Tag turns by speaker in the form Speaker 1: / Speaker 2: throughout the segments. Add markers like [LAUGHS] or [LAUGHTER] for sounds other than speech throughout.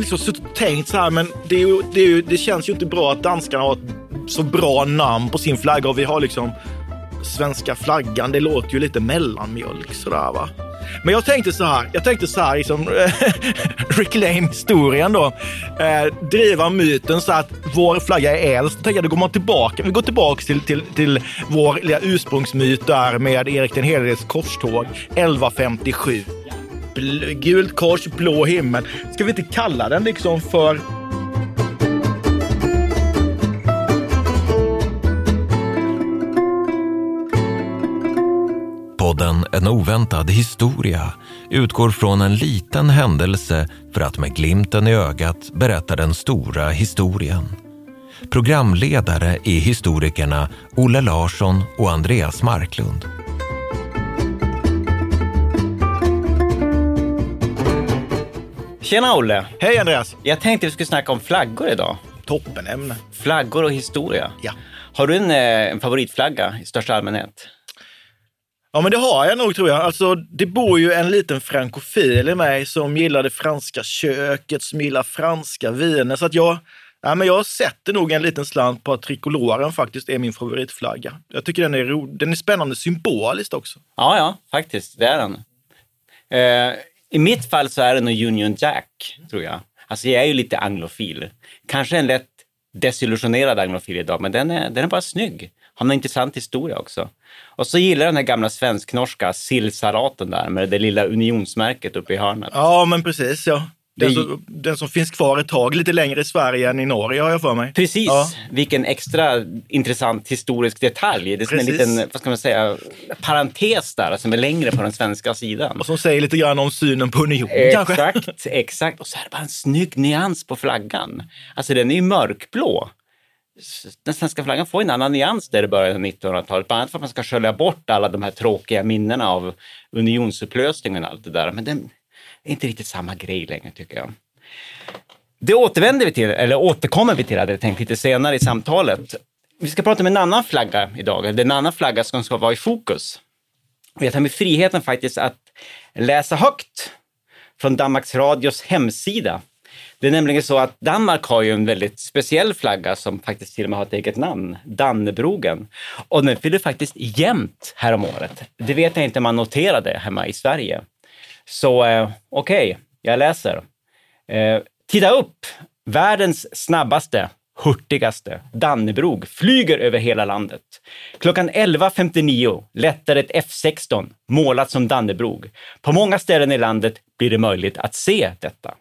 Speaker 1: Ju liksom suttit och tänkt så här, men det, är ju, det, är ju, det känns ju inte bra att danskarna har ett så bra namn på sin flagga och vi har liksom svenska flaggan. Det låter ju lite mellanmjölk sådär va. Men jag tänkte så här, jag tänkte så här, liksom, [LAUGHS] reclaim historien då. Eh, driva myten så att vår flagga är äldst. Tänk jag, då går man tillbaka, vi går tillbaka till, till, till vår lilla ursprungsmyt där med Erik den heliges korståg 1157. Bl- gult kors, blå himmel. Ska vi inte kalla den liksom för
Speaker 2: Podden En oväntad historia utgår från en liten händelse för att med glimten i ögat berätta den stora historien. Programledare är historikerna Olle Larsson och Andreas Marklund.
Speaker 3: Tjena Olle!
Speaker 1: Hej Andreas!
Speaker 3: Jag tänkte vi skulle snacka om flaggor idag.
Speaker 1: Toppenämne.
Speaker 3: Flaggor och historia.
Speaker 1: Ja.
Speaker 3: Har du en, eh, en favoritflagga i största allmänhet?
Speaker 1: Ja, men det har jag nog tror jag. Alltså, det bor ju en liten frankofil i mig som gillar det franska köket, som gillar franska viner. Så att jag, ja, men jag sätter nog en liten slant på att trikoloren faktiskt är min favoritflagga. Jag tycker den är, ro, den är spännande symboliskt också.
Speaker 3: Ja, ja, faktiskt. Det är den. Eh, i mitt fall så är det nog Union Jack, tror jag. Alltså jag är ju lite anglofil. Kanske en lätt desillusionerad anglofil idag, men den är, den är bara snygg. Har en intressant historia också. Och så gillar jag den här gamla svensk-norska sillsalaten där med det lilla unionsmärket uppe i hörnet.
Speaker 1: Ja, men precis. Ja. Den, som, den som finns kvar ett tag, lite längre i Sverige än i Norge har jag för mig.
Speaker 3: Precis,
Speaker 1: Ja.
Speaker 3: vilken extra intressant historisk detalj. Det är som en
Speaker 1: Precis.
Speaker 3: liten, vad ska man säga, parentes där som är längre på den svenska sidan.
Speaker 1: Och som säger lite grann om synen på union kanske.
Speaker 3: Exakt, exakt. Och så är det bara en snygg nyans på flaggan. Alltså den är ju mörkblå. Den svenska flaggan får en annan nyans där i början av 1900-talet. Bland annat för att man ska skölja bort alla de här tråkiga minnena av unionsupplösningen och allt det där. Men den är inte riktigt samma grej längre tycker jag. Det återvänder vi till, eller återkommer vi till, hade jag tänkt lite senare i samtalet. Vi ska prata om en annan flagga idag, eller en annan flagga som ska vara i fokus. Jag tar mig friheten faktiskt att läsa högt från Danmarks Radios hemsida. Det är nämligen så att Danmark har ju en väldigt speciell flagga som faktiskt till och med har ett eget namn, Dannebrogen. Och den fyller faktiskt jämnt häromåret. året. Det vet jag inte om man noterade hemma i Sverige. Så eh, okej, jag läser. Eh, titta upp! Världens snabbaste, hurtigaste Dannebrog flyger över hela landet. Klockan 11.59 lättar ett F16 målat som Dannebrog. På många ställen i landet blir det möjligt att se detta.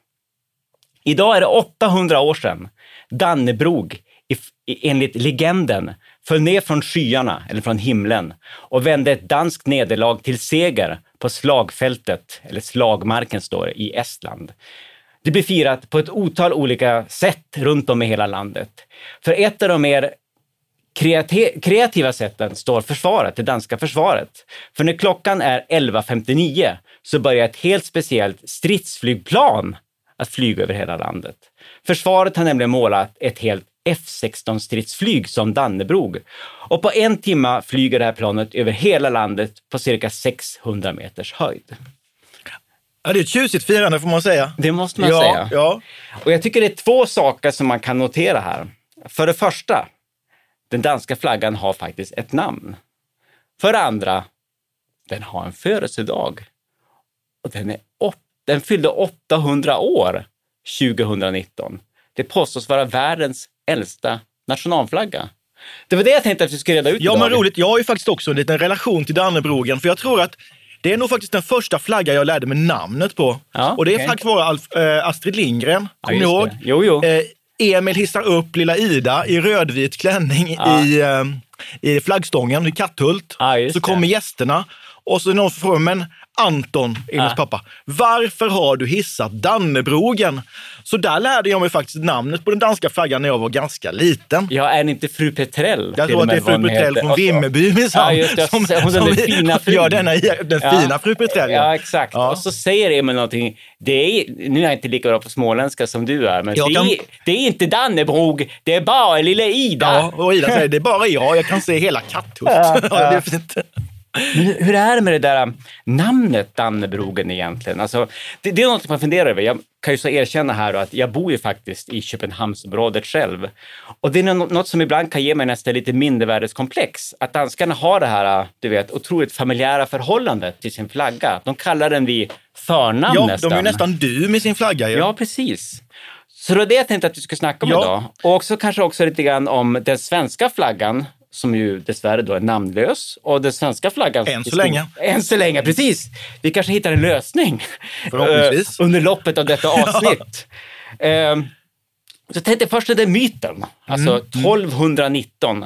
Speaker 3: Idag är det 800 år sedan Dannebrog enligt legenden föll ner från skyarna, eller från himlen, och vände ett danskt nederlag till seger på slagfältet, eller slagmarken står det, i Estland. Det blir firat på ett otal olika sätt runt om i hela landet. För ett av de mer kreativa sätten står försvaret, det danska försvaret. För när klockan är 11.59 så börjar ett helt speciellt stridsflygplan att flyga över hela landet. Försvaret har nämligen målat ett helt F16 stridsflyg som Dannebrog. Och på en timma flyger det här planet över hela landet på cirka 600 meters höjd.
Speaker 1: Ja, det är ett tjusigt firande får man säga.
Speaker 3: Det måste man
Speaker 1: ja,
Speaker 3: säga.
Speaker 1: Ja,
Speaker 3: Och jag tycker det är två saker som man kan notera här. För det första, den danska flaggan har faktiskt ett namn. För det andra, den har en födelsedag. Och den, är den fyllde 800 år 2019. Det påstås vara världens äldsta nationalflagga. Det var det jag tänkte att vi skulle reda ut
Speaker 1: ja
Speaker 3: idag.
Speaker 1: men roligt. Jag har ju faktiskt också en liten relation till Dannebrogen, för jag tror att det är nog faktiskt den första flagga jag lärde mig namnet på.
Speaker 3: Ja,
Speaker 1: och det är tack vare Alf, eh, Astrid Lindgren. Kommer ni ihåg?
Speaker 3: Jo, jo.
Speaker 1: Eh, Emil hissar upp lilla Ida i rödvit klänning
Speaker 3: Ja.
Speaker 1: i, eh, i flaggstången i Katthult. Så kommer gästerna och så är någon som frågar, men Anton, Elins
Speaker 3: Ja.
Speaker 1: pappa, varför har du hissat Dannebrogen? Så där lärde jag mig faktiskt namnet på den danska flaggan när jag var ganska liten.
Speaker 3: Ja, är det inte fru Petrell?
Speaker 1: Jag tror att det är fru Petrell från Vimmerby minsann.
Speaker 3: Ja, just. Hon den där fina frun. [LAUGHS]
Speaker 1: gör denna, den
Speaker 3: Ja.
Speaker 1: fina fru Petrell.
Speaker 3: Ja, exakt.
Speaker 1: Ja.
Speaker 3: Och så säger Emil någonting. Det är, nu är jag inte lika bra på småländska som du är, men det,
Speaker 1: kan-
Speaker 3: är, det är inte Dannebrog, det är bara lilla Ida.
Speaker 1: Ja, och Ida säger det är bara jag, jag kan se hela Katthult. [LAUGHS] Ja, det är fint.
Speaker 3: Men hur är det med det där um, namnet Dannebrogen egentligen? Alltså, det, det är något man funderar över. Jag kan ju så erkänna här att jag bor ju faktiskt i Köpenhamnsområdet själv. Och det är nå- något som ibland kan ge mig nästan lite mindervärdeskomplex. Att danskarna har det här, uh, du vet, otroligt familjära förhållandet till sin flagga. De kallar den vid förnamn
Speaker 1: Ja,
Speaker 3: nästan.
Speaker 1: de är nästan du med sin flagga ju.
Speaker 3: Ja, precis. Så det var det jag tänkte att du skulle snacka om
Speaker 1: Ja.
Speaker 3: idag. Och också kanske också lite grann om den svenska flaggan som ju dessvärre då är namnlös. Och den svenska flaggan...
Speaker 1: Än så länge.
Speaker 3: Än så länge, precis. Vi kanske hittar en lösning.
Speaker 1: Förhoppningsvis.
Speaker 3: eh, under loppet av detta [LAUGHS] avsnitt. Ehm, så jag tänkte först är det myten, alltså
Speaker 1: Mm,
Speaker 3: 1219.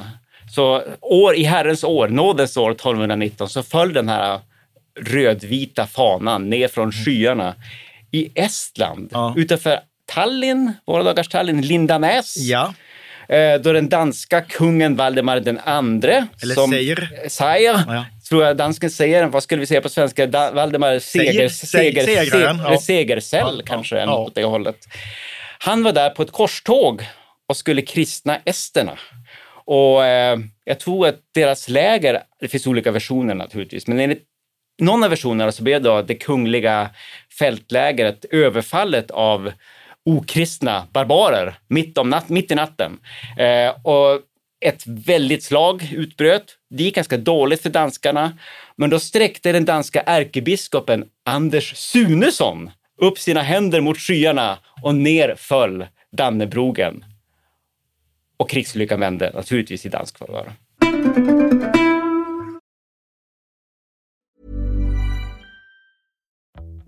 Speaker 3: Så år, i Herrens år, nådens år 1219, så föll den här rödvita fanan ner från skyarna i Estland,
Speaker 1: Ja.
Speaker 3: utanför Tallinn, våra dagars Tallinn, Lindanäs.
Speaker 1: Ja,
Speaker 3: då den danska kungen Valdemar den andre,
Speaker 1: Eller
Speaker 3: som,
Speaker 1: Seier.
Speaker 3: Seier,
Speaker 1: Ja.
Speaker 3: tror jag dansken säger. Vad skulle vi säga på svenska? Da, Valdemar Seger, seger,
Speaker 1: segraren,
Speaker 3: se-
Speaker 1: ja.
Speaker 3: Segersäll
Speaker 1: Ja,
Speaker 3: kanske,
Speaker 1: ja, ja.
Speaker 3: något åt det hållet. Han var där på ett korståg och skulle kristna esterna. Och eh, jag tror att deras läger, det finns olika versioner naturligtvis, men enligt någon av versionerna så blev då det kungliga fältlägret överfallet av okristna barbarer mitt, om natt, mitt i natten. Eh, och ett väldigt slag utbröt. Det gick ganska dåligt för danskarna, men då sträckte den danska ärkebiskopen Anders Sunesson upp sina händer mot skyarna och ner föll Dannebrogen. Och krigslyckan vände naturligtvis i dansk favör.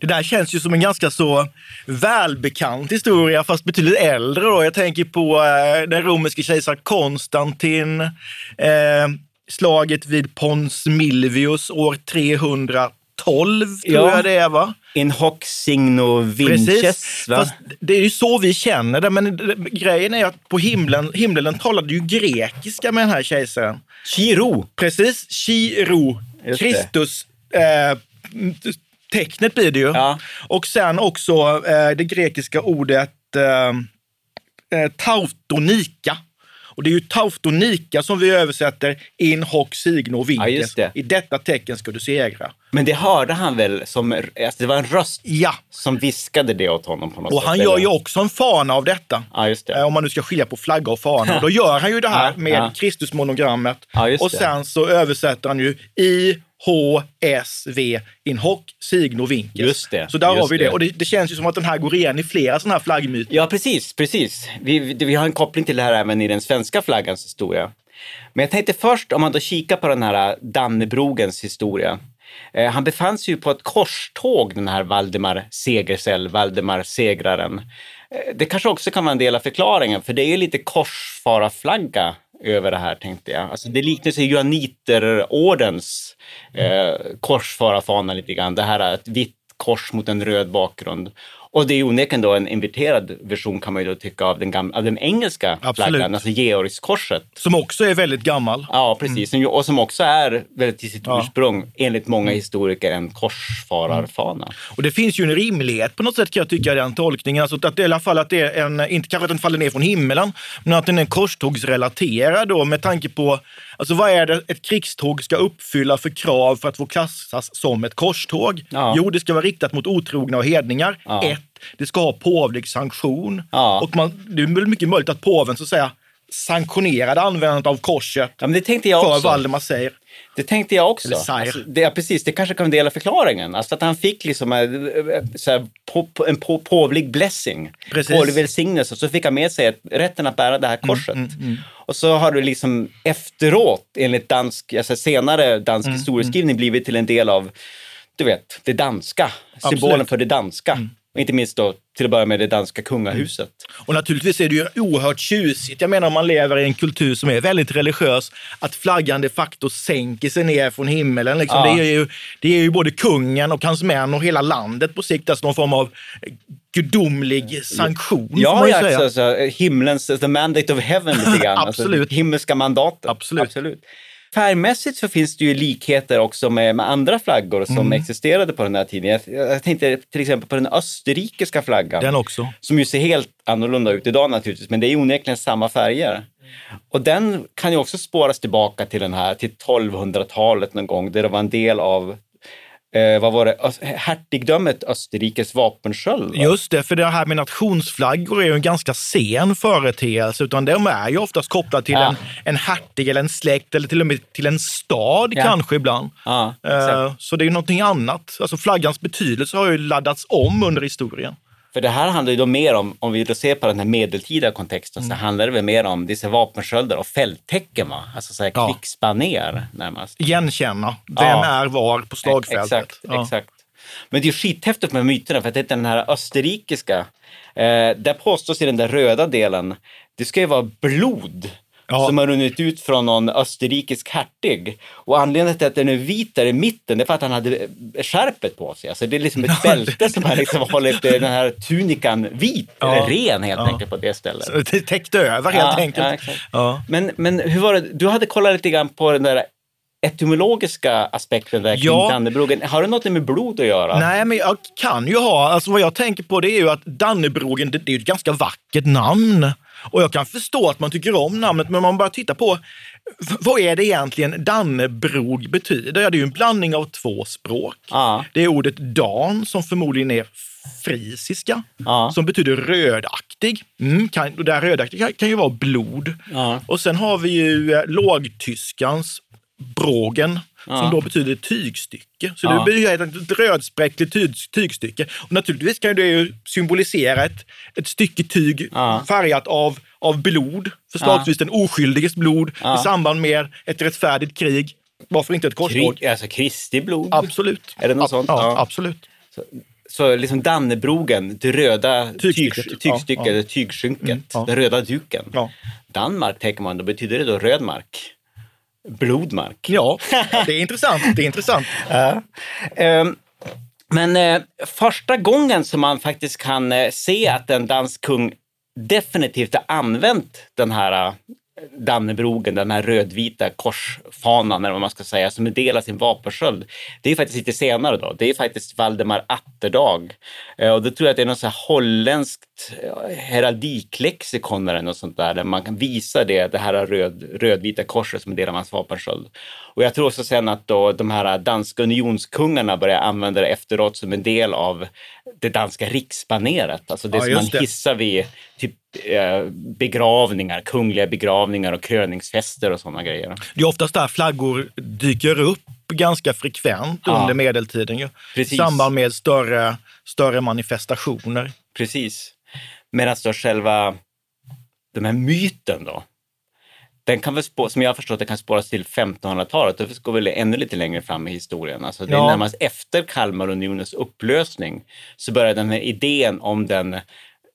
Speaker 1: Det där känns ju som en ganska så välbekant historia, fast betydligt äldre. Då. Jag tänker på eh, den romerske kejsaren Konstantin, eh, slaget vid Pons Milvius år 312, tror
Speaker 3: Ja.
Speaker 1: jag det är va?
Speaker 3: In hoc signo vinces,
Speaker 1: Precis.
Speaker 3: va?
Speaker 1: Fast det är ju så vi känner det, men grejen är att på himlen, himlen talade ju grekiska med den här kejsaren.
Speaker 3: Chiro.
Speaker 1: Precis, Chiro. Kristus. Eh, tecknet blir det ju.
Speaker 3: Ja.
Speaker 1: Och sen också eh, det grekiska ordet eh, eh, tautonika. Och det är ju tautonika som vi översätter in hoc signo
Speaker 3: Ja,
Speaker 1: vinces.
Speaker 3: just det.
Speaker 1: I detta tecken ska du segra.
Speaker 3: Men det hörde han väl som, alltså det var en röst
Speaker 1: Ja,
Speaker 3: som viskade det åt honom på något
Speaker 1: och
Speaker 3: sätt?
Speaker 1: han
Speaker 3: eller?
Speaker 1: gör ju också en fana av detta.
Speaker 3: Ja, det.
Speaker 1: Eh, Om man nu ska skilja på flagga och fana. Då gör han ju det här [LAUGHS]
Speaker 3: Ja,
Speaker 1: med
Speaker 3: ja.
Speaker 1: Kristusmonogrammet.
Speaker 3: Ja,
Speaker 1: och sen så översätter han ju I, H, S, V, in hoc, signo, vinces.
Speaker 3: Just det,
Speaker 1: Så där har vi det.
Speaker 3: det.
Speaker 1: Och det, det känns ju som att den här går igen i flera sådana här flaggmyter.
Speaker 3: Ja, precis, precis. Vi, vi, har en koppling till det här även i den svenska flaggans historia. Men jag tänkte först, om man då kikar på den här Dannebrogens historia. Eh, han befann sig ju på ett korståg, den här Valdemar Segersäll, Valdemar Segraren. det kanske också kan vara en del av förklaringen, för det är ju lite korsfararflagga över det här tänkte jag. Alltså det liknar sig Johanniterordens eh, korsfararfana lite grann. Det här är ett vitt kors mot en röd bakgrund. Och det är onekligen då en inverterad version kan man ju då tycka av den, gamla, av den engelska
Speaker 1: Absolut.
Speaker 3: flaggan, alltså Georgskorset.
Speaker 1: Som också är väldigt gammal.
Speaker 3: Ja, precis. Ju- Och som också är väldigt till sitt
Speaker 1: Ja.
Speaker 3: ursprung, enligt många historiker, en korsfararfana.
Speaker 1: Och det finns ju en rimlighet på något sätt kan jag tycka i den tolkningen. Alltså att det, i alla fall att det är en, inte kanske att den faller ner från himmelen, men att den är korstågsrelaterad då med tanke på, alltså vad är det ett krigståg ska uppfylla för krav för att få klassas som ett korståg?
Speaker 3: Ja.
Speaker 1: Jo, det ska vara riktat mot otrogna och hedningar.
Speaker 3: Ja.
Speaker 1: Ett, det ska ha påvlig sanktion.
Speaker 3: Ja.
Speaker 1: Och man, det är väl mycket möjligt att påven så att säga sanktionerade användandet av korset
Speaker 3: Ja, men det tänkte jag
Speaker 1: för
Speaker 3: också.
Speaker 1: Valdemar säger.
Speaker 3: Det tänkte jag också. Alltså, det, precis, det kanske kan dela förklaringen. Alltså att han fick liksom eh, eh, så på, en på, påvlig blessing, påvlig välsignelse, så fick han med sig rätten att bära det här korset. Och så har du liksom efteråt, enligt dansk, alltså senare dansk historieskrivning, blivit till en del av, du vet, det danska, symbolen
Speaker 1: Absolut.
Speaker 3: för det danska. Och inte minst då till att börja med det danska kungahuset.
Speaker 1: Och naturligtvis är det ju oerhört tjusigt. Jag menar om man lever i en kultur som är väldigt religiös, att flaggan de facto sänker sig ner från himmelen. Liksom.
Speaker 3: Ja.
Speaker 1: Det, är ju, det är ju både kungen och hans män och hela landet på sikt, alltså någon form av gudomlig sanktion.
Speaker 3: Ja, ja alltså, alltså, himlens, the mandate of heaven lite grann. [LAUGHS]
Speaker 1: Absolut.
Speaker 3: Alltså, himmelska mandatet.
Speaker 1: Absolut.
Speaker 3: Färgmässigt så finns det ju likheter också med, med andra flaggor som
Speaker 1: Mm.
Speaker 3: existerade på den här tiden. Jag, jag tänkte till exempel på den österrikiska flaggan.
Speaker 1: Den också.
Speaker 3: Som ju ser helt annorlunda ut idag naturligtvis, men det är onekligen samma färger. Och den kan ju också spåras tillbaka till den här, till 1200-talet någon gång, där det var en del av Eh, vad var det? Hertigdömet Österrikes vapensköld. va?
Speaker 1: Just det, för det här med nationsflaggor är ju en ganska sen företeelse, utan de är ju oftast kopplade till
Speaker 3: Ja.
Speaker 1: en, en hertig eller en släkt eller till och med till en stad
Speaker 3: Ja.
Speaker 1: kanske ibland.
Speaker 3: Ja,
Speaker 1: Eh. Så det är ju någonting annat. Alltså flaggans betydelse har ju laddats om under historien.
Speaker 3: För det här handlar ju då mer om, om vi då ser på den här medeltida kontexten,
Speaker 1: Mm.
Speaker 3: så handlar det väl mer om dessa vapensköldar och fälttecken, va? alltså så här
Speaker 1: Ja.
Speaker 3: krigsbaner närmast.
Speaker 1: Igenkänna. Vem
Speaker 3: Ja.
Speaker 1: är var på slagfältet.
Speaker 3: Exakt,
Speaker 1: Ja.
Speaker 3: exakt. Men det är ju skithäftigt med myterna, för att det är den här österrikiska, eh, där påstås i den där röda delen, det ska ju vara blod
Speaker 1: Ja.
Speaker 3: som har runnit ut från någon österrikisk hertig. Och anledningen till att den är vit där i mitten, det är för att han hade skärpet på sig. Alltså det är liksom ett [LAUGHS] bälte som har liksom hållit eh, den här tunikan vit,
Speaker 1: Ja.
Speaker 3: eller ren helt
Speaker 1: Ja.
Speaker 3: enkelt på det stället.
Speaker 1: Så Det täckte över helt enkelt.
Speaker 3: Men, men hur var det, du hade kollat lite grann på den där etymologiska aspekten där kring
Speaker 1: Ja.
Speaker 3: Dannebrogen. Har det något med blod att göra?
Speaker 1: Nej, men jag kan ju ha, alltså vad jag tänker på det är ju att Dannebrogen, det, det är ett ganska vackert namn. Och jag kan förstå att man tycker om namnet, men man bara tittar på vad är det egentligen Dannebrog betyder? Ja, det är ju en blandning av två språk.
Speaker 3: Ja.
Speaker 1: Det är ordet dan som förmodligen är frisiska,
Speaker 3: Ja.
Speaker 1: som betyder rödaktig. Mm, kan, och det här rödaktig kan, kan ju vara blod.
Speaker 3: Ja.
Speaker 1: Och sen har vi ju eh, lågtyskans brogen,
Speaker 3: Ja.
Speaker 1: som då betyder tygstycke. Så
Speaker 3: Ja.
Speaker 1: det blir ett, rödspräckligt tyg, tygstycke. Och naturligtvis kan det ju symbolisera ett, ett stycke tyg
Speaker 3: Ja.
Speaker 1: färgat av, av blod, förslagsvis den oskyldiges blod,
Speaker 3: Ja.
Speaker 1: i samband med ett rättfärdigt krig. Varför inte ett?
Speaker 3: Krig, alltså Kristi blod?
Speaker 1: Absolut.
Speaker 3: Är det något
Speaker 1: Ja,
Speaker 3: sånt?
Speaker 1: Ja,
Speaker 3: Ja.
Speaker 1: absolut.
Speaker 3: Så liksom Dannebrogen, det röda
Speaker 1: Tygstycket.
Speaker 3: tyg, tygstycket,
Speaker 1: Ja, ja.
Speaker 3: eller tygskynket,
Speaker 1: Mm, ja.
Speaker 3: den röda duken.
Speaker 1: Ja.
Speaker 3: Danmark tänker man, då betyder det då röd mark? Blodmark.
Speaker 1: Ja, [LAUGHS] det är intressant. Det är intressant.
Speaker 3: Ehm, Men eh, första gången som man faktiskt kan eh, se att en dansk kung definitivt har använt den här eh, Dannebrogen, den här rödvita korsfanan, eller vad man ska säga, som en del av sin vapensköld. Det är faktiskt lite senare då. Det är faktiskt Valdemar Atterdag. Eh, Och då tror jag att det är något så holländskt eh, heraldiklexikon eller något sånt där, där man kan visa det, det här röd, rödvita korset som en del av hans vapensköld. Och jag tror också sen att då de här danska unionskungarna börjar använda det efteråt som en del av det danska riksbaneret. Alltså det
Speaker 1: Ja,
Speaker 3: som man hissar vid typ begravningar, kungliga begravningar och kröningsfester och sådana grejer.
Speaker 1: Det är oftast där flaggor dyker upp ganska frekvent
Speaker 3: Ja.
Speaker 1: under medeltiden. Ju. I samband med större, större manifestationer.
Speaker 3: Precis. Medan då själva den här myten då, den kan väl spå, som jag har förstått det kan spåras till 1500-talet. Det går väl ännu lite längre fram i historien. Alltså det är
Speaker 1: Ja.
Speaker 3: närmast efter Kalmarunionens upplösning så börjar den här idén om den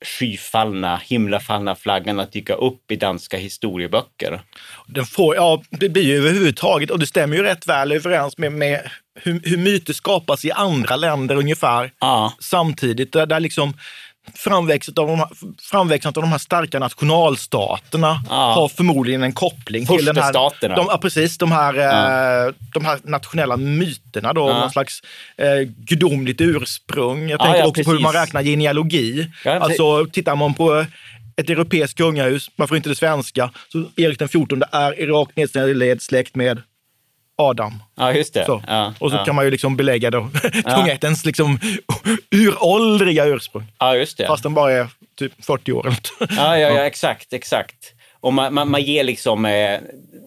Speaker 3: skyfallna, himlafallna flaggan att dyka upp i danska historieböcker.
Speaker 1: Den får, ja, det blir ju överhuvudtaget, och det stämmer ju rätt väl överens med, med hur, hur myter skapas i andra länder ungefär
Speaker 3: Ja.
Speaker 1: samtidigt. Där, där liksom framväxandet av, de här, av de här starka nationalstaterna
Speaker 3: Ja.
Speaker 1: har förmodligen en koppling till den här, de, ja, precis, de här, eh, de här nationella myterna då,
Speaker 3: Ja.
Speaker 1: någon slags eh, gudomligt ursprung. Jag
Speaker 3: Ja,
Speaker 1: tänker
Speaker 3: ja,
Speaker 1: också på hur man
Speaker 3: precis.
Speaker 1: räknar genealogi.
Speaker 3: Ja, precis.
Speaker 1: alltså tittar man på ett europeiskt kungahus, varför inte det svenska, så Erik den XIV är rakt nedsläkt släkt med Adam.
Speaker 3: Ja, just det.
Speaker 1: Så.
Speaker 3: Ja,
Speaker 1: och så
Speaker 3: ja.
Speaker 1: kan man ju liksom belägga då kungaättens [LAUGHS] liksom [LAUGHS] uråldriga ursprung.
Speaker 3: ja, just det.
Speaker 1: Fast den bara är typ 40 år.
Speaker 3: Ja, ja, ja [LAUGHS] exakt, exakt. Och man, man, man ger liksom eh,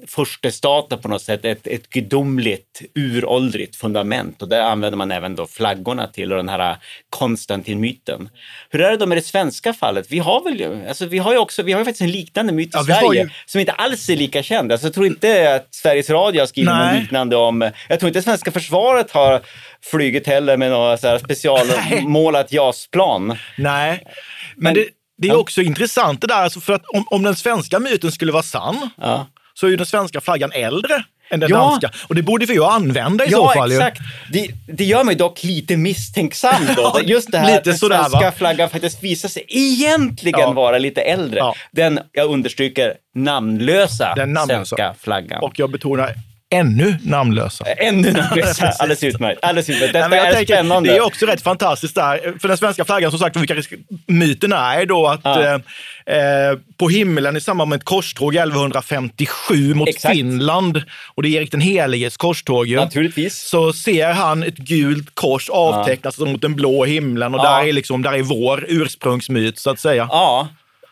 Speaker 3: furstestaten på något sätt ett, ett gudomligt, uråldrigt fundament. Och det använder man även då flaggorna till och den här Konstantin-myten. Hur är det då med det svenska fallet? Vi har väl ju, alltså vi har ju också, vi har ju faktiskt en liknande myt i
Speaker 1: Ja,
Speaker 3: Sverige
Speaker 1: ju-
Speaker 3: som inte alls är lika känd. Alltså, jag tror inte att Sveriges Radio har skrivit
Speaker 1: Nej.
Speaker 3: något liknande om, jag tror inte svenska försvaret har flugit heller med några specialmålat JAS-plan.
Speaker 1: Nej, men,
Speaker 3: Men-
Speaker 1: det, det är
Speaker 3: ja.
Speaker 1: också intressant det där, alltså för att om, om den svenska myten skulle vara sann,
Speaker 3: Ja.
Speaker 1: så är ju den svenska flaggan äldre än den
Speaker 3: Ja.
Speaker 1: danska. Och det borde vi ju använda i
Speaker 3: Ja,
Speaker 1: så fall. ju.
Speaker 3: exakt. Det, det gör mig dock lite misstänksam då. [LAUGHS]
Speaker 1: Ja,
Speaker 3: Just det här
Speaker 1: lite
Speaker 3: att den
Speaker 1: sådär,
Speaker 3: svenska
Speaker 1: va?
Speaker 3: flaggan faktiskt visar sig egentligen
Speaker 1: Ja.
Speaker 3: vara lite äldre.
Speaker 1: Ja.
Speaker 3: Den, jag understryker, namnlösa,
Speaker 1: Den namnlösa.
Speaker 3: svenska flaggan.
Speaker 1: Och jag betonar ännu namnlösa.
Speaker 3: Ännu namnlösa. [LAUGHS] Alldeles utmärkt. Alldeles utmärkt. Detta
Speaker 1: Nej,
Speaker 3: är
Speaker 1: tänker,
Speaker 3: spännande.
Speaker 1: Det är också rätt fantastiskt där. För den svenska flaggan, som sagt, vilka myten är då att
Speaker 3: Ja.
Speaker 1: eh, eh, på himlen i samband med ett korståg 1157 mot
Speaker 3: Exakt.
Speaker 1: Finland, och det är Erik den heliges korståg ju,
Speaker 3: Naturligtvis.
Speaker 1: så ser han ett gult kors avtecknas mot den blå himlen och
Speaker 3: Ja.
Speaker 1: där, är liksom, där är vår ursprungsmyt så att säga.
Speaker 3: Ja.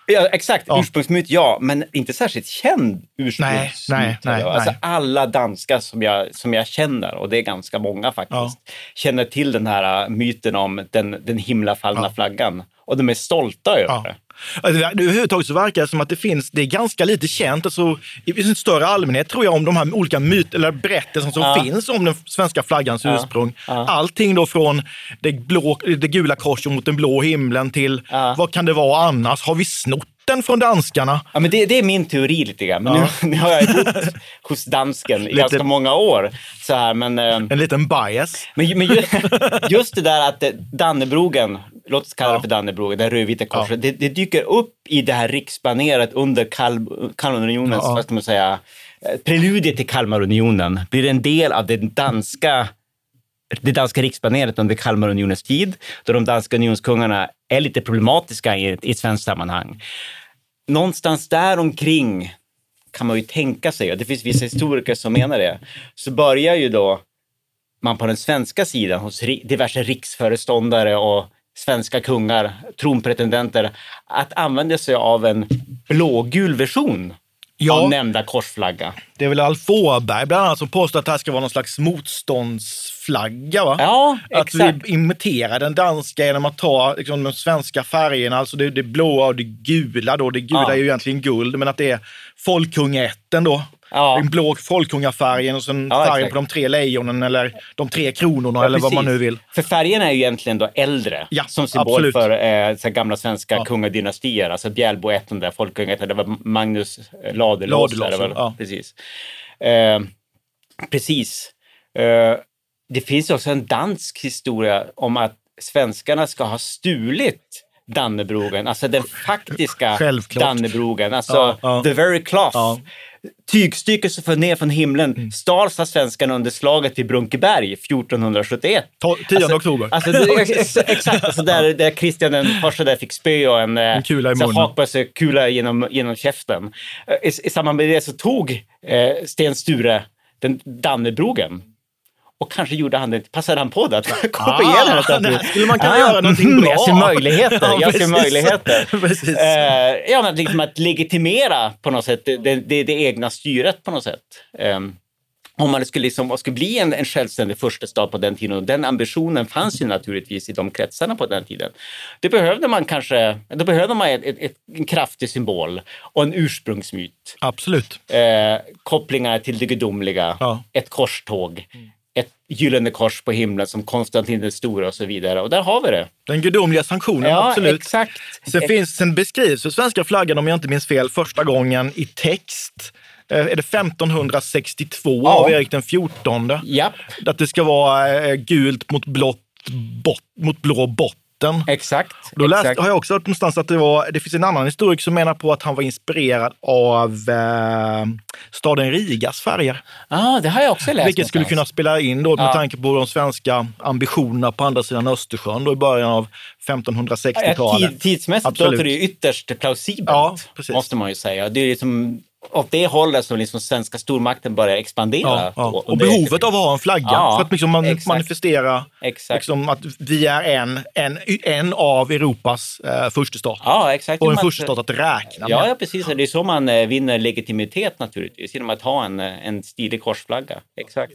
Speaker 3: Ja, exakt.
Speaker 1: Ja.
Speaker 3: Ursprungsmyt, ja, men inte särskilt känd ursprungsmyt.
Speaker 1: Nej, nej, nej,
Speaker 3: alltså
Speaker 1: nej.
Speaker 3: alla danskar som jag, som jag känner, och det är ganska många faktiskt,
Speaker 1: Ja.
Speaker 3: känner till den här myten om den, den himlafallna flaggan. Och de är stolta över
Speaker 1: Ja.
Speaker 3: det.
Speaker 1: Överhuvudtaget så verkar det som att det finns, det är ganska lite känt, alltså, i en större allmänhet tror jag, om de här olika myt, eller berättelserna som
Speaker 3: Ja.
Speaker 1: finns om den svenska flaggans
Speaker 3: Ja.
Speaker 1: ursprung.
Speaker 3: Ja.
Speaker 1: Allting då från det, blå, det gula korset mot den blå himlen till
Speaker 3: Ja.
Speaker 1: vad kan det vara annars? Har vi snott den från danskarna?
Speaker 3: Ja, men det, det är min teori lite grann. Men nu, [LAUGHS] nu har jag bott hos dansken i ganska många år. Så här, men, eh,
Speaker 1: En liten bias.
Speaker 3: men, men ju, [LAUGHS] just det där att eh, Dannebrogen, låt oss kalla det
Speaker 1: Ja.
Speaker 3: för Dannebrogen, det här korset, det, det dyker upp i det här riksplanerat under Kal- Kalmarunionens,
Speaker 1: Ja.
Speaker 3: vad ska man säga, eh, preludiet till Kalmarunionen. Blir en del av den danska det danska riksplanerat under Kalmarunionens tid, då de danska unionskungarna är lite problematiska i ett, i ett svenskt sammanhang. Någonstans där omkring kan man ju tänka sig, och det finns vissa historiker som menar det, så börjar ju då man på den svenska sidan hos diverse riksföreståndare och svenska kungar, tronpretendenter, att använda sig av en blågul version
Speaker 1: Ja.
Speaker 3: av nämnda korsflagga.
Speaker 1: Det är väl Alf Åberg bland annat som påstår att det här ska vara någon slags motståndsflagga. Va?
Speaker 3: Ja,
Speaker 1: Att
Speaker 3: exakt.
Speaker 1: vi imiterar den danska genom att ta liksom, de svenska färgerna, alltså det, det blåa och det gula. Då. Det gula
Speaker 3: Ja.
Speaker 1: är ju egentligen guld, men att det är folkungaätten då.
Speaker 3: Ja.
Speaker 1: Den blå folkungafärgen och sen
Speaker 3: Ja,
Speaker 1: färgen
Speaker 3: exakt.
Speaker 1: på de tre lejonen eller de tre kronorna eller vad man nu
Speaker 3: precis.
Speaker 1: vill.
Speaker 3: För färgerna är ju egentligen då äldre,
Speaker 1: Ja,
Speaker 3: som symbol
Speaker 1: absolut.
Speaker 3: för eh, så gamla svenska
Speaker 1: Ja.
Speaker 3: kungadynastier. Alltså Bjälbo ett, den där folkungaätten, det var Magnus eh, Ladulås.
Speaker 1: Ja.
Speaker 3: Precis. Eh, precis. Eh, det finns också en dansk historia om att svenskarna ska ha stulit Dannebrogen, alltså den faktiska
Speaker 1: Självklart.
Speaker 3: Dannebrogen, alltså
Speaker 1: Ja, ja.
Speaker 3: the very cloth.
Speaker 1: Ja.
Speaker 3: Tygstycket som föll ner från himlen stals av svenskarna under slaget vid Brunkeberg 1471.
Speaker 1: Ta- 10 oktober.
Speaker 3: Alltså, det, [LAUGHS] ex, exakt, alltså där, där Kristian den första där fick spö och en, en
Speaker 1: i munnen.
Speaker 3: hakbössekula genom, genom käften. Eh, I, I samband med det så tog eh, Sten Sture den Dannebrogen och kanske gjorde han det, passade han på det att [LAUGHS] kopiera
Speaker 1: Ah,
Speaker 3: det. [LAUGHS]
Speaker 1: skulle man kunna göra någonting
Speaker 3: mm,
Speaker 1: bra.
Speaker 3: Jag ser möjligheter. [LAUGHS]
Speaker 1: Ja,
Speaker 3: jag ser möjligheter. Eh, ja, men liksom att legitimera på något sätt det, det, det, egna styret på något sätt. Ehm, om man skulle, liksom, skulle bli en, en självständig första stat på den tiden och den ambitionen fanns ju naturligtvis i de kretsarna på den tiden. Det behövde man kanske, då behövde man ett, ett, en kraftig symbol och en ursprungsmyt.
Speaker 1: Absolut.
Speaker 3: Eh, kopplingar till det gudomliga,
Speaker 1: Ja.
Speaker 3: ett korståg, ett gyllene kors på himlen som Konstantin den store och så vidare. Och där har vi det.
Speaker 1: Den gudomliga sanktionen,
Speaker 3: Ja,
Speaker 1: absolut.
Speaker 3: exakt.
Speaker 1: Sen, finns, sen beskrivs ju svenska flaggan, om jag inte minns fel, första gången i text. Eh, Är det 1562
Speaker 3: Ja.
Speaker 1: av Erik den XIV?
Speaker 3: Ja,
Speaker 1: Att det ska vara eh, gult mot, blått, bot, mot blå botten.
Speaker 3: Exakt.
Speaker 1: Då läste,
Speaker 3: exakt.
Speaker 1: har jag också hört någonstans att det, var, det finns en annan historik som menar på att han var inspirerad av eh, staden Rigas färger.
Speaker 3: Ja, det har jag också läst.
Speaker 1: Vilket skulle kunna spela in då med
Speaker 3: Ja.
Speaker 1: tanke på de svenska ambitionerna på andra sidan Östersjön då i början av
Speaker 3: Ja,
Speaker 1: 1560-talet.
Speaker 3: tid, tidsmässigt
Speaker 1: Absolut.
Speaker 3: låter det ytterst plausibelt,
Speaker 1: Ja,
Speaker 3: måste man ju säga. Det är liksom åt det hållet som liksom svenska stormakten börjar expandera.
Speaker 1: Ja, ja. Och
Speaker 3: det-
Speaker 1: behovet av att ha en flagga
Speaker 3: Ja,
Speaker 1: för att liksom man,
Speaker 3: exakt.
Speaker 1: manifestera
Speaker 3: Exakt.
Speaker 1: liksom att vi är en, en, en av Europas eh, furstestat.
Speaker 3: Ja, exakt.
Speaker 1: Och en
Speaker 3: Man-
Speaker 1: furstestat att räkna
Speaker 3: Ja,
Speaker 1: med.
Speaker 3: ja, precis. Det är så man eh, vinner legitimitet naturligtvis, genom att ha en, eh, en stilig korsflagga. Exakt.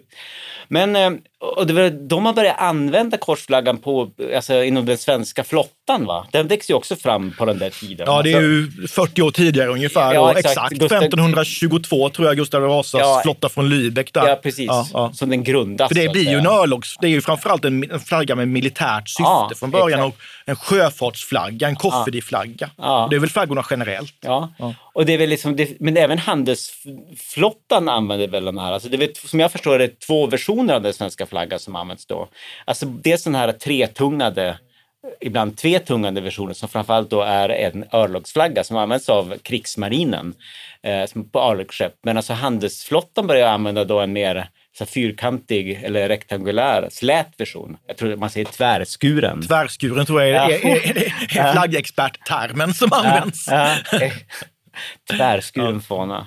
Speaker 3: Men eh, och det var då man började använda korsflaggan på, alltså, inom den svenska flottan. Va? Den växte ju också fram på den där tiden.
Speaker 1: Ja, det är ju 40 år tidigare ungefär.
Speaker 3: Ja, exakt.
Speaker 1: exakt.
Speaker 3: Gustav-
Speaker 1: 1522 tror jag Gustav Vasas
Speaker 3: Ja.
Speaker 1: flotta från Lübeck där.
Speaker 3: Ja, precis.
Speaker 1: Ja, ja.
Speaker 3: Som den grundas.
Speaker 1: För det blir ju en örlogs... Det är ju framförallt en, en flagga med militärt syfte från början.
Speaker 3: exakt.
Speaker 1: Och en sjöfartsflagga, en koffertiflagga.
Speaker 3: Ja.
Speaker 1: Det är väl flaggorna generellt.
Speaker 3: Ja. och det är väl liksom, det, men även handelsflottan använder väl den här. Alltså det är, som jag förstår det två versioner av den svenska flaggan som används då. Alltså dels den här tretungade, ibland tvetungade versionen som framförallt då är en örlogsflagga som används av krigsmarinen eh, som på örlogsskepp. Men alltså handelsflottan börjar använda då en mer så fyrkantig eller rektangulär slät version. Jag tror man säger tvärskuren.
Speaker 1: Tvärskuren tror jag är,
Speaker 3: Ja.
Speaker 1: är, är, är flaggexperttermen som används.
Speaker 3: Ja, ja. Tvärskuren fana.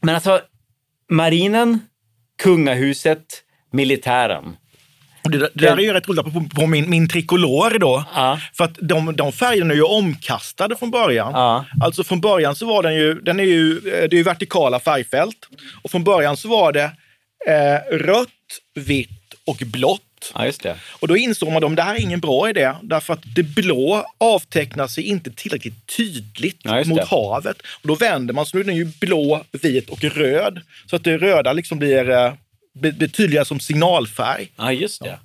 Speaker 3: Men alltså, marinen, kungahuset, militären.
Speaker 1: Det, det där är ju rätt roligt på, på min, min trikolor då.
Speaker 3: Ja.
Speaker 1: För att de, de färgerna är ju omkastade från början.
Speaker 3: Ja.
Speaker 1: Alltså från början så var den ju, den är ju, eh, det är ju vertikala färgfält. Och från början så var det eh, rött, vitt och blått.
Speaker 3: Ja, just det.
Speaker 1: Och då insåg man att det här är ingen bra idé, därför att det blå avtecknar sig inte tillräckligt tydligt
Speaker 3: Ja,
Speaker 1: mot
Speaker 3: det.
Speaker 1: havet. Och då vänder man, så nu är den ju blå, vit och röd. Så att det röda liksom blir, eh, blir, tydligare som signalfärg.
Speaker 3: Ja, just det.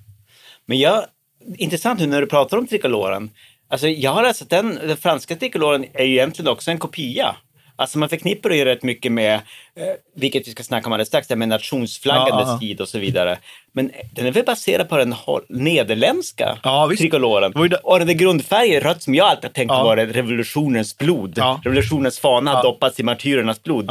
Speaker 3: Men jag, intressant nu när du pratar om trikoloren. Alltså, jag har läst att den, den franska trikoloren är ju egentligen också en kopia. Alltså man förknippar det ju rätt mycket med, vilket vi ska snacka om alldeles strax, det med nationsflaggandets
Speaker 1: Ja, ja.
Speaker 3: tid och så vidare. Men den är väl baserad på den nederländska
Speaker 1: Ja,
Speaker 3: trikoloren.
Speaker 1: det-
Speaker 3: Och den där grundfärgen rött som jag alltid har tänkt
Speaker 1: Ja.
Speaker 3: var revolutionens blod.
Speaker 1: Ja.
Speaker 3: Revolutionens fana
Speaker 1: Ja.
Speaker 3: doppats i martyrernas blod.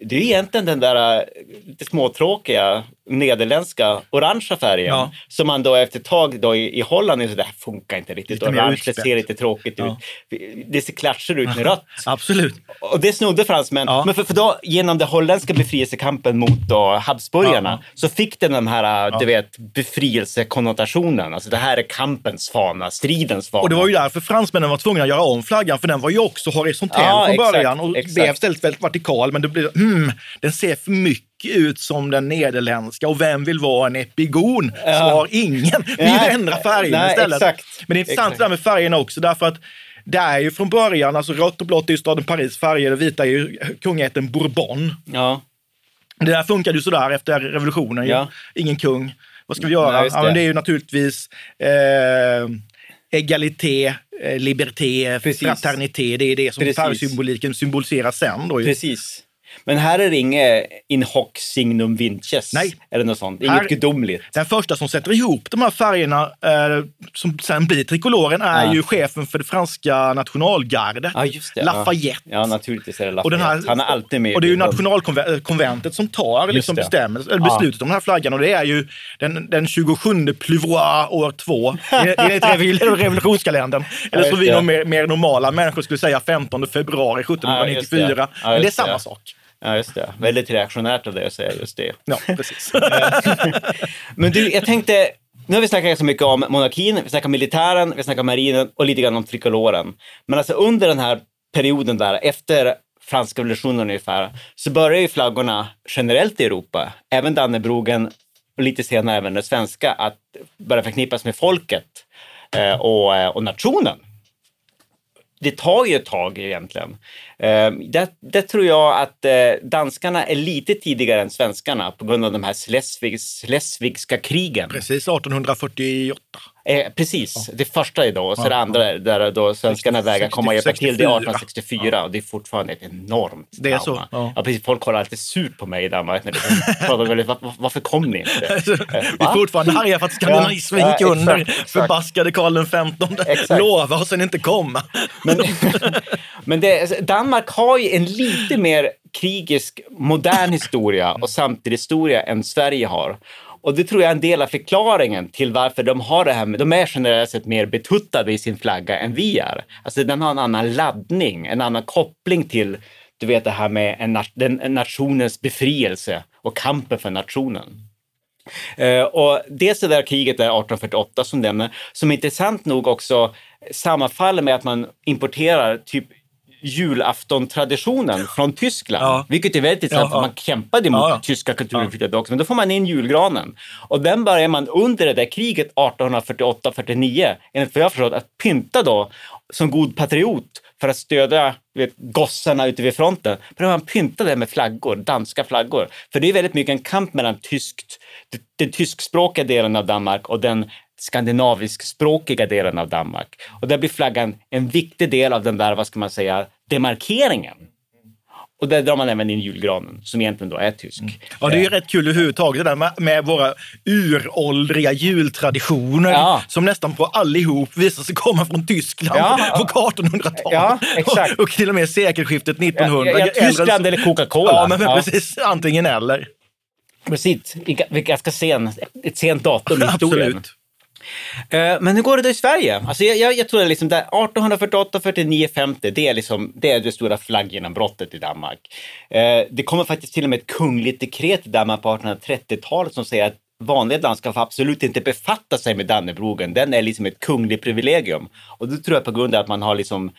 Speaker 3: Det är egentligen den där äh, lite småtråkiga nederländska orangea färgen
Speaker 1: Ja.
Speaker 3: som man då efter ett tag då i, i Holland är så det här funkar inte riktigt.
Speaker 1: Lite
Speaker 3: Orange, det ser lite tråkigt
Speaker 1: Ja.
Speaker 3: ut. Det ser klatschigt ut med rött. [LAUGHS]
Speaker 1: Absolut.
Speaker 3: Och det snodde fransmän.
Speaker 1: Ja.
Speaker 3: Men för, för då, genom den holländska befrielsekampen mot då Habsburgarna
Speaker 1: Ja.
Speaker 3: så fick den den här, du vet, befrielsekonnotationen. Alltså det här är kampens fana, stridens fana.
Speaker 1: Och det var ju därför fransmännen var tvungna att göra om flaggan, för den var ju också horisontell
Speaker 3: Ja,
Speaker 1: från början och
Speaker 3: exakt.
Speaker 1: blev istället väldigt vertikal. Men det blev, hmm, den ser för mycket ut som den nederländska och vem vill vara en epigon? Svar ingen. [LAUGHS] Vi
Speaker 3: Nej,
Speaker 1: ändrar färgen istället.
Speaker 3: exakt.
Speaker 1: Men det är intressant
Speaker 3: Exakt.
Speaker 1: det där med färgerna också, därför att det är ju från början, alltså rött och blått är ju staden Paris färger, och vita är ju kungaätten Bourbon.
Speaker 3: Ja.
Speaker 1: Det där funkade ju sådär efter revolutionen.
Speaker 3: Ja.
Speaker 1: Ingen kung. Vad ska vi göra?
Speaker 3: Nej, just
Speaker 1: ja, men
Speaker 3: det.
Speaker 1: det är ju naturligtvis eh, egalité, eh, liberté,
Speaker 3: Precis.
Speaker 1: fraternité. Det är det som färgsymboliken symboliserar sen. Då.
Speaker 3: Precis. Men här är det inget in hoc signum vinces.
Speaker 1: Nej.
Speaker 3: Eller något sånt. Inget
Speaker 1: Här-
Speaker 3: gudomligt.
Speaker 1: Den första som sätter ihop de här färgerna, eh, som sen blir trikoloren, är
Speaker 3: Ja.
Speaker 1: ju chefen för det franska nationalgardet,
Speaker 3: Ja, det.
Speaker 1: Lafayette.
Speaker 3: Ja, ja naturligtvis är det Lafayette.
Speaker 1: Och den här,
Speaker 3: Han är alltid med.
Speaker 1: Och det är ju nationalkonventet som tar liksom
Speaker 3: det.
Speaker 1: bestämmelse, eller beslutet om den här flaggan och det är ju den, den 27 Pluvroy år 2 enligt revol- [LAUGHS] revolutionskalendern. Eller som vi nog mer, mer normala människor skulle säga 15 februari
Speaker 3: Ja, just det.
Speaker 1: 1794.
Speaker 3: Ja,
Speaker 1: Men det är samma sak.
Speaker 3: Ja, just det. Väldigt reaktionärt av dig att säga just det.
Speaker 1: Ja, precis. [LAUGHS]
Speaker 3: Men du, jag tänkte, nu har vi snackat ganska mycket om monarkin, vi snackar militären, vi snackar marinen och lite grann om trikoloren. Men alltså under den här perioden där, efter franska revolutionen ungefär, så börjar ju flaggorna generellt i Europa, även Dannebrogen och lite senare även den svenska, att börja förknippas med folket eh, och, eh, och nationen. Det tar ju ett tag egentligen. Där det, det tror jag att eh, danskarna är lite tidigare än svenskarna på grund av de här Schleswigs, Schleswigska krigen.
Speaker 1: Precis, 1848.
Speaker 3: Eh, precis, det första är då och så det andra där då svenskarna
Speaker 1: 60,
Speaker 3: vägrar komma och hjälpa till. Det är
Speaker 1: 64.
Speaker 3: 1864 och det är fortfarande ett enormt
Speaker 1: Det är så,
Speaker 3: trauma.
Speaker 1: ja.
Speaker 3: Ja. precis, folk kollar alltid surt på mig i Danmark. När det pratar väldigt, "Var- varför kom ni inte? Eh, [LAUGHS]
Speaker 1: Vi är fortfarande arga för att skandinavismen
Speaker 3: Ja,
Speaker 1: gick
Speaker 3: ja,
Speaker 1: under.
Speaker 3: exakt.
Speaker 1: Förbaskade Karl XV. Lova och sen inte komma.
Speaker 3: Men, [LAUGHS] men det, Danmark har ju en lite mer krigisk, modern historia och samtidshistoria än Sverige har. Och det tror jag är en del av förklaringen till varför de har det här med, de är generellt sett mer betuttade i sin flagga än vi är. Alltså den har en annan laddning, en annan koppling till, du vet det här med en, den, en nationens befrielse och kampen för nationen. Uh, och dels det där kriget där 1848 som nämner, som intressant nog också sammanfaller med att man importerar typ julaftontraditionen från Tyskland.
Speaker 1: Ja.
Speaker 3: Vilket är väldigt intressant,
Speaker 1: Ja,
Speaker 3: man kämpade mot
Speaker 1: Ja,
Speaker 3: tyska kulturinflytandet också. Men då får man in julgranen. Och den börjar man under det där kriget 1848-49, enligt vad jag förstått, att pynta då som god patriot för att stödja vet, gossarna ute vid fronten. Börjar man pynta det med flaggor, danska flaggor. För det är väldigt mycket en kamp mellan tyskt, den tyskspråkiga delen av Danmark och den skandinaviskspråkiga delen av Danmark. Och där blir flaggan en viktig del av den där, vad ska man säga, demarkeringen. Och där drar man även in julgranen, som egentligen då är tysk.
Speaker 1: Ja, det är ju rätt kul överhuvudtaget det där med, med våra uråldriga jultraditioner
Speaker 3: Ja.
Speaker 1: som nästan på allihop visar sig komma från Tyskland
Speaker 3: Ja.
Speaker 1: på 1800-talet.
Speaker 3: Ja.
Speaker 1: Och, och till och med sekelskiftet 1900.
Speaker 3: Ja, Tyskland eller Coca-Cola.
Speaker 1: Ja, men, men precis. Antingen eller.
Speaker 3: Precis, ganska sen, ett sent datum i [LAUGHS] historien.
Speaker 1: Absolut.
Speaker 3: Eh, Men hur går det då i Sverige? Alltså jag, jag, jag tror att liksom där 1848, 49, 50, det är, liksom, det är det stora flagggenombrottet i Danmark. Eh, det kommer faktiskt till och med ett kungligt dekret i Danmark på 1830-talet som säger att vanliga danskar får absolut inte befatta sig med Dannebrogen. Den är liksom ett kungligt privilegium. Och det tror jag på grund av att man har liksom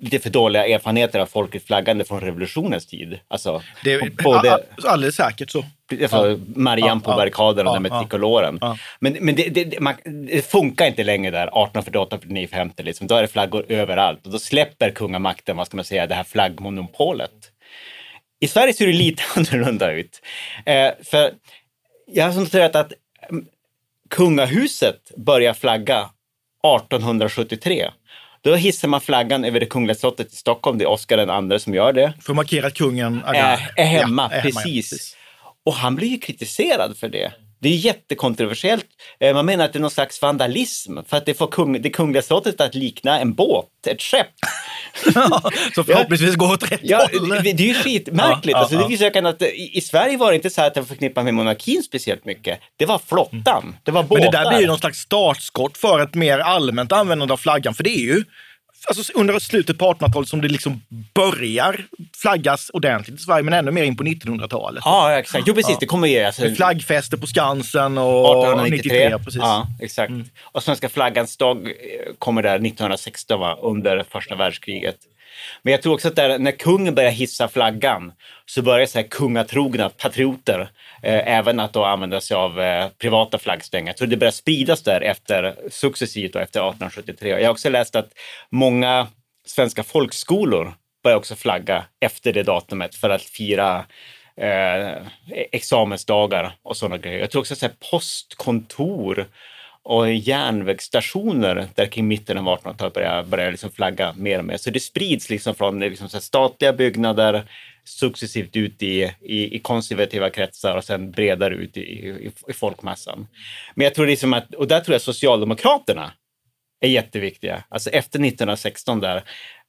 Speaker 3: lite för dåliga erfarenheter av folkets flaggande från revolutionens tid. Alltså,
Speaker 1: Det är,
Speaker 3: både,
Speaker 1: alldeles säkert så.
Speaker 3: Alltså Marianne på
Speaker 1: ja,
Speaker 3: barrikaderna
Speaker 1: ja,
Speaker 3: där med trikoloren. Men, men det, det, man, det funkar inte längre där 1848, 49, 50. Liksom. Då är det flaggor överallt och då släpper kungamakten, vad ska man säga, det här flaggmonopolet. I Sverige ser det lite [LAUGHS] annorlunda ut. Eh, för jag har noterat att mm, kungahuset börjar flagga 1873. Då hissar man flaggan över det kungliga slottet i Stockholm. Det är Oscar II som gör det.
Speaker 1: För att markera att kungen är,
Speaker 3: Är, är hemma,
Speaker 1: Ja, är hemma, ja,
Speaker 3: precis. Och han blir ju kritiserad för det. Det är jättekontroversiellt. Eh, Man menar att det är någon slags vandalism för att det får kung, det kungliga slottet att likna en båt, ett skepp. [LAUGHS]
Speaker 1: Så förhoppningsvis går åt rätt
Speaker 3: Ja,
Speaker 1: håll.
Speaker 3: det, det är ju skitmärkligt.
Speaker 1: Ja, ja,
Speaker 3: alltså, det
Speaker 1: ja.
Speaker 3: visar att i, i Sverige var det inte så att det förknippat med monarkin speciellt mycket. Det var flottan, det var båtar.
Speaker 1: Men det där blir ju någon slags startskott för ett mer allmänt användande av flaggan. För det är ju alltså, under slutet på 1800-talet som det liksom börjar flaggas ordentligt i Sverige, men ännu mer in på 1900-talet.
Speaker 3: Ja, exakt. Jo, precis.
Speaker 1: Ja.
Speaker 3: Det kommer ju... Alltså,
Speaker 1: Flaggfester på Skansen och
Speaker 3: 1893.
Speaker 1: 93. Precis. Mm.
Speaker 3: Ja, exakt. Och Svenska flaggans dag eh, kommer där 1916, va? under första världskriget. Men jag tror också att där, när kungen börjar hissa flaggan så börjar så här kungatrogna patrioter eh, även att då använda sig av eh, privata flaggstänger. Så det börjar spridas där efter, successivt då, efter 1873. Jag har också läst att många svenska folkskolor börjar också flagga efter det datumet för att fira eh, examensdagar och sådana grejer. Jag tror också att postkontor och järnvägsstationer där kring mitten av 1800-talet börjar, börjar liksom flagga mer och mer. Så det sprids liksom från liksom så här statliga byggnader successivt ut i, i, i konservativa kretsar och sen bredare ut i, i, i folkmassan. Men jag tror liksom att, och där tror jag Socialdemokraterna är jätteviktiga. Alltså efter 1916 där,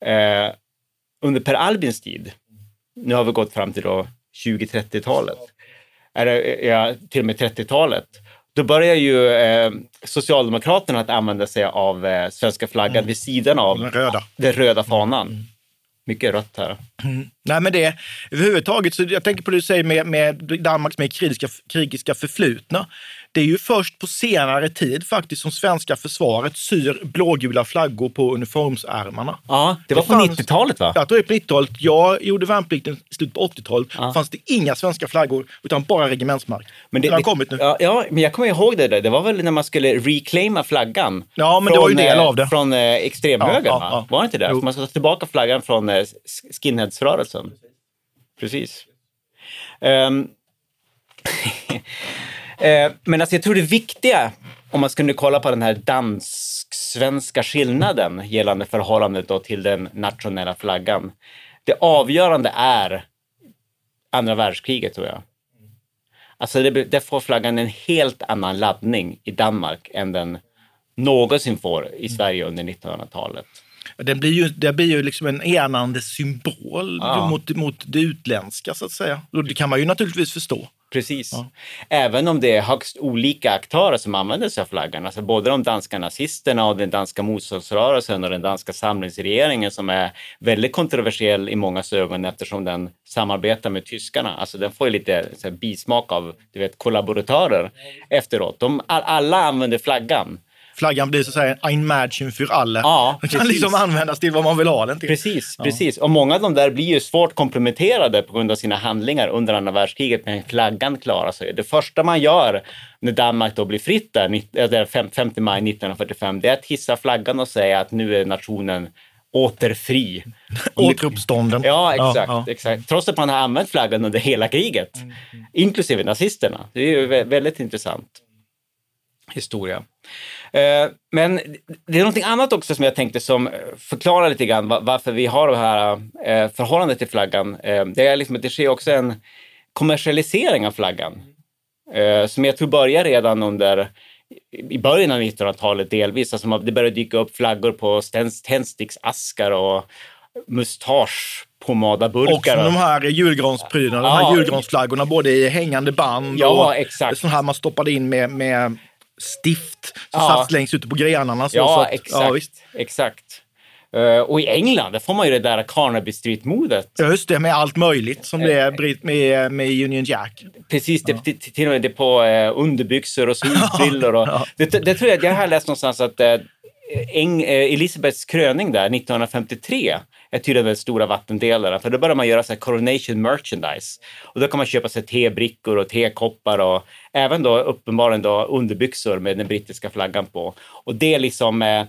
Speaker 3: eh, under Per Albins tid, nu har vi gått fram till då 20-30-talet, eller eh, ja, till och med 30-talet, då börjar ju eh, Socialdemokraterna att använda sig av eh, svenska flaggan vid sidan av
Speaker 1: Den röda.
Speaker 3: den röda fanan. Mycket rött här.
Speaker 1: Nej, men det överhuvudtaget, så jag tänker på det du säger med, med Danmarks mer krigiska, krigiska förflutna. Det är ju först på senare tid faktiskt som svenska försvaret syr blågula flaggor på uniformsärmarna.
Speaker 3: Ja, det var på
Speaker 1: fanns-
Speaker 3: 90-talet va?
Speaker 1: Jag tror det är på 90-talet. Jag gjorde värnplikten i slutet på 80-talet.
Speaker 3: Ja.
Speaker 1: fanns det inga svenska flaggor, utan bara regementsmark.
Speaker 3: Men det,
Speaker 1: det har kommit nu.
Speaker 3: Ja, ja, men jag kommer ihåg det där. Det var väl när man skulle reclaima flaggan.
Speaker 1: Ja, men det var ju del
Speaker 3: eh,
Speaker 1: av det.
Speaker 3: Från eh, extremhögern,
Speaker 1: Ja, ja,
Speaker 3: va? Var det inte det? Man ska ta tillbaka flaggan från eh, sk- skinheadsrörelsen. Precis. Um, [LAUGHS] men alltså jag tror det viktiga, om man skulle kolla på den här dansk-svenska skillnaden gällande förhållandet då till den nationella flaggan. Det avgörande är andra världskriget tror jag. Alltså det, där får flaggan en helt annan laddning i Danmark än den någonsin får i Sverige under 1900-talet.
Speaker 1: Den blir ju, det blir ju liksom en enande symbol
Speaker 3: Ja.
Speaker 1: mot, mot det utländska, så att säga. Och det kan man ju naturligtvis förstå.
Speaker 3: Precis. Även om det är högst olika aktörer som använder sig av flaggan. Alltså både de danska nazisterna och den danska motståndsrörelsen och den danska samlingsregeringen som är väldigt kontroversiell i många ögon eftersom den samarbetar med tyskarna. Alltså den får ju lite så här, bismak av du vet, kollaboratörer efteråt. De, all, alla använder flaggan.
Speaker 1: Flaggan blir så att säga ein Mädchen für alle.
Speaker 3: Ja, [LAUGHS]
Speaker 1: den kan
Speaker 3: precis.
Speaker 1: liksom användas till vad man vill ha den till.
Speaker 3: Precis, precis. Och många av de där blir ju svårt komprometterade på grund av sina handlingar under andra världskriget, men flaggan klarar sig. Det första man gör när Danmark då blir fritt där, nitt- eh, där fem- 5 maj 1945, det är att hissa flaggan och säga att nu är nationen återfri. [LAUGHS]
Speaker 1: Återuppstånden.
Speaker 3: Ja, exakt,
Speaker 1: Ja, ja.
Speaker 3: exakt. Trots att man har använt flaggan under hela kriget, inklusive nazisterna. Det är ju vä- väldigt intressant historia. Eh, Men det är någonting annat också som jag tänkte som förklarar lite grann va- varför vi har det här eh, förhållandet till flaggan. Eh, Det är liksom att det sker också en kommersialisering av flaggan. Som jag tror börjar redan under i början av 1900-talet delvis. Alltså det började dyka upp flaggor på tändsticksaskar och mustaschpomadaburkar.
Speaker 1: Och som de här julgransprylarna, de
Speaker 3: Ja.
Speaker 1: här julgransflaggorna, både i hängande band
Speaker 3: Ja,
Speaker 1: och
Speaker 3: exakt.
Speaker 1: sån här man stoppade in med, med stift som
Speaker 3: Ja.
Speaker 1: satt längst ute på grenarna. Så, så
Speaker 3: Ja,
Speaker 1: att,
Speaker 3: exakt.
Speaker 1: Ja,
Speaker 3: exakt. Eh, och i England, där får man ju det där Carnaby Street-modet.
Speaker 1: Ja, just det, med allt möjligt som det är Brit- med, med Union Jack.
Speaker 3: Precis, det, till, till och med det på eh, underbyxor och [LAUGHS] solbrillor. Och, det, det tror jag, jag har läst någonstans att eh, Eng, eh, Elisabeths kröning där 1953 är tydligen den stora vattendelaren. För då börjar man göra så här coronation merchandise. Och då kan man köpa sig tebrickor och tekoppar och även då uppenbarligen då underbyxor med den brittiska flaggan på. Och det liksom, eh,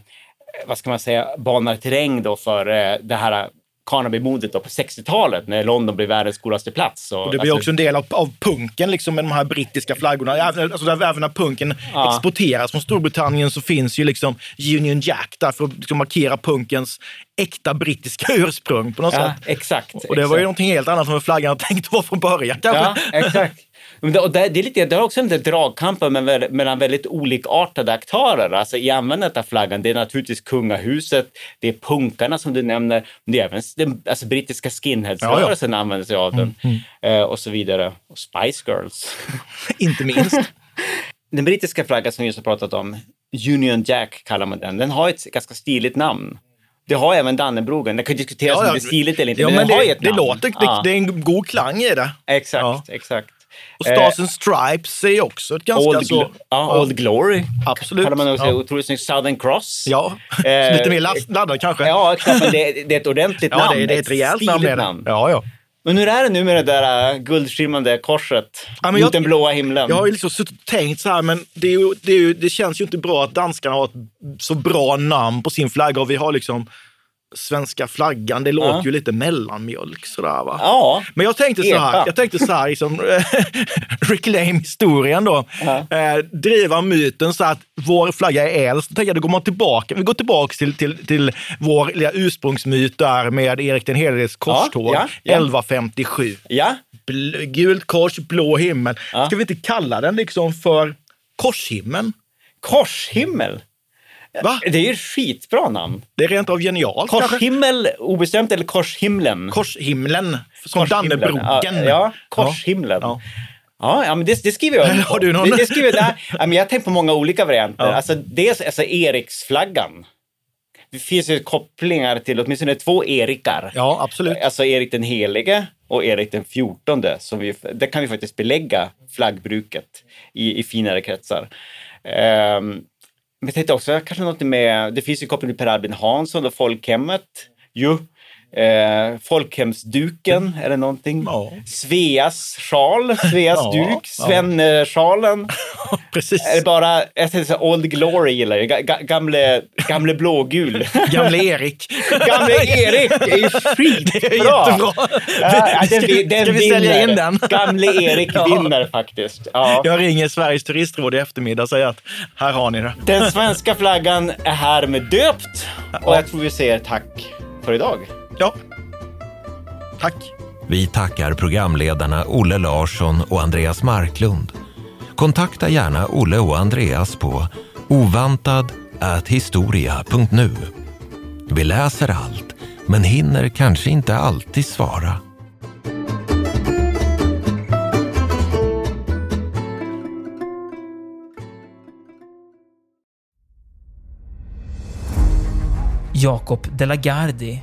Speaker 3: vad ska man säga, banar terräng då för eh, det här Carnaby-modet då på 60-talet när London blev världens coolaste plats.
Speaker 1: Och det blir
Speaker 3: alltså-
Speaker 1: också en del av, av punken liksom, med de här brittiska flaggorna. Även, alltså, där, även när punken
Speaker 3: Ja.
Speaker 1: exporteras från Storbritannien så finns ju liksom Union Jack där för att liksom, markera punkens äkta brittiska [LAUGHS] ursprung på något
Speaker 3: Ja,
Speaker 1: sätt.
Speaker 3: exakt.
Speaker 1: Och det var ju
Speaker 3: exakt.
Speaker 1: någonting helt annat än vad flaggan tänkt vara från början kanske.
Speaker 3: Ja, exakt. Det, och det, det, är lite, det har också en del dragkamper mellan väldigt olikartade aktörer alltså i användandet av flaggan. Det är naturligtvis kungahuset, det är punkarna som du nämner, men det är även den alltså, brittiska skinheadsrörelsen ja, ja. använder sig av den mm, mm. Eh, och så vidare. Och Spice Girls. [LAUGHS]
Speaker 1: Inte minst. [LAUGHS]
Speaker 3: den brittiska flaggan som vi just har pratat om, Union Jack kallar man den, den har ett ganska stiligt namn. Det har även Dannebrogen. Det kan diskuteras ja, ja. om det är stiligt eller inte,
Speaker 1: ja,
Speaker 3: men,
Speaker 1: men
Speaker 3: det, har
Speaker 1: ett
Speaker 3: det
Speaker 1: namn. Låter, det, det är en god klang i det.
Speaker 3: Exakt, exakt.
Speaker 1: Och Stars and Stripes är också ett ganska
Speaker 3: Old,
Speaker 1: så...
Speaker 3: Ja, Old Glory.
Speaker 1: Absolut.
Speaker 3: Man också ja. otroligt snyggt. Southern Cross.
Speaker 1: Ja, eh, [LAUGHS] lite mer laddad kanske.
Speaker 3: Ja, men det, det är ett ordentligt
Speaker 1: ja,
Speaker 3: namn.
Speaker 1: Det, det är ett rejält namn. namn. Ja, ja.
Speaker 3: Men hur är det nu med det där äh, guldskimrande korset ja, mot jag, den blåa himlen?
Speaker 1: Jag har ju liksom suttit och tänkt så här, men det, är ju, det, är ju, det känns ju inte bra att danskarna har ett så bra namn på sin flagga och vi har liksom svenska flaggan, det låter ja. ju lite mellanmjölk sådär va.
Speaker 3: Ja,
Speaker 1: Men jag tänkte så här, jag tänkte så här, liksom, [LAUGHS] reclaim historien då. Ja. Eh, driva myten så att vår flagga är äldst. Då tänker jag, då går man tillbaka, vi går tillbaka till, till, till vår lilla ursprungsmyt där med Erik den heliges korståg, ja, ja, 1157.
Speaker 3: Ja.
Speaker 1: Bl gult kors, blå himmel. Ska vi inte kalla den liksom för korshimmeln?
Speaker 3: Korshimmel? Va? Det är ju ett skitbra namn.
Speaker 1: Det är rent av genialt.
Speaker 3: Korshimmel obestämt eller korshimlen?
Speaker 1: Korshimlen, som Dannebrogen.
Speaker 3: Ja, ja korshimlen. Ja. Ja, ja men det, det skriver jag
Speaker 1: Har du någon?
Speaker 3: Det, det skriver jag, ja, men jag har tänkt på många olika varianter. Ja. Alltså, dels alltså Eriksflaggan. Det finns ju kopplingar till åtminstone två Erikar.
Speaker 1: Ja, absolut.
Speaker 3: Alltså Erik den helige och Erik den fjortonde. Som vi, där kan vi faktiskt belägga flaggbruket i, i finare kretsar. Um, men jag tänkte också kanske något med, det finns ju koppling till Per Albin Hansson och folkhemmet. Jo. Eh, folkhemsduken, det någonting? Ja. Sveas sjal, Sveas ja, duk, Svenne-sjalen. [LAUGHS]
Speaker 1: Precis.
Speaker 3: Är bara, jag tänkte så Old Glory gillar jag, Ga gamle, gamle blågul. [LAUGHS]
Speaker 1: gamle Erik.
Speaker 3: gamle Erik är ju skitbra. [LAUGHS]
Speaker 1: Det är jättebra.
Speaker 3: Ja, den, den
Speaker 1: ska vi sälja in den?
Speaker 3: Gamle Erik vinner faktiskt. Ja.
Speaker 1: Jag ringer Sveriges turistråd i eftermiddag och säger att här har ni det.
Speaker 3: Den svenska flaggan är härmed döpt och jag tror vi säger tack för idag.
Speaker 1: Ja. Tack.
Speaker 2: Vi tackar programledarna Olle Larsson och Andreas Marklund. Kontakta gärna Olle och Andreas på ovantad.historia.nu. Vi läser allt, men hinner kanske inte alltid svara.
Speaker 4: Jakob de la Gardie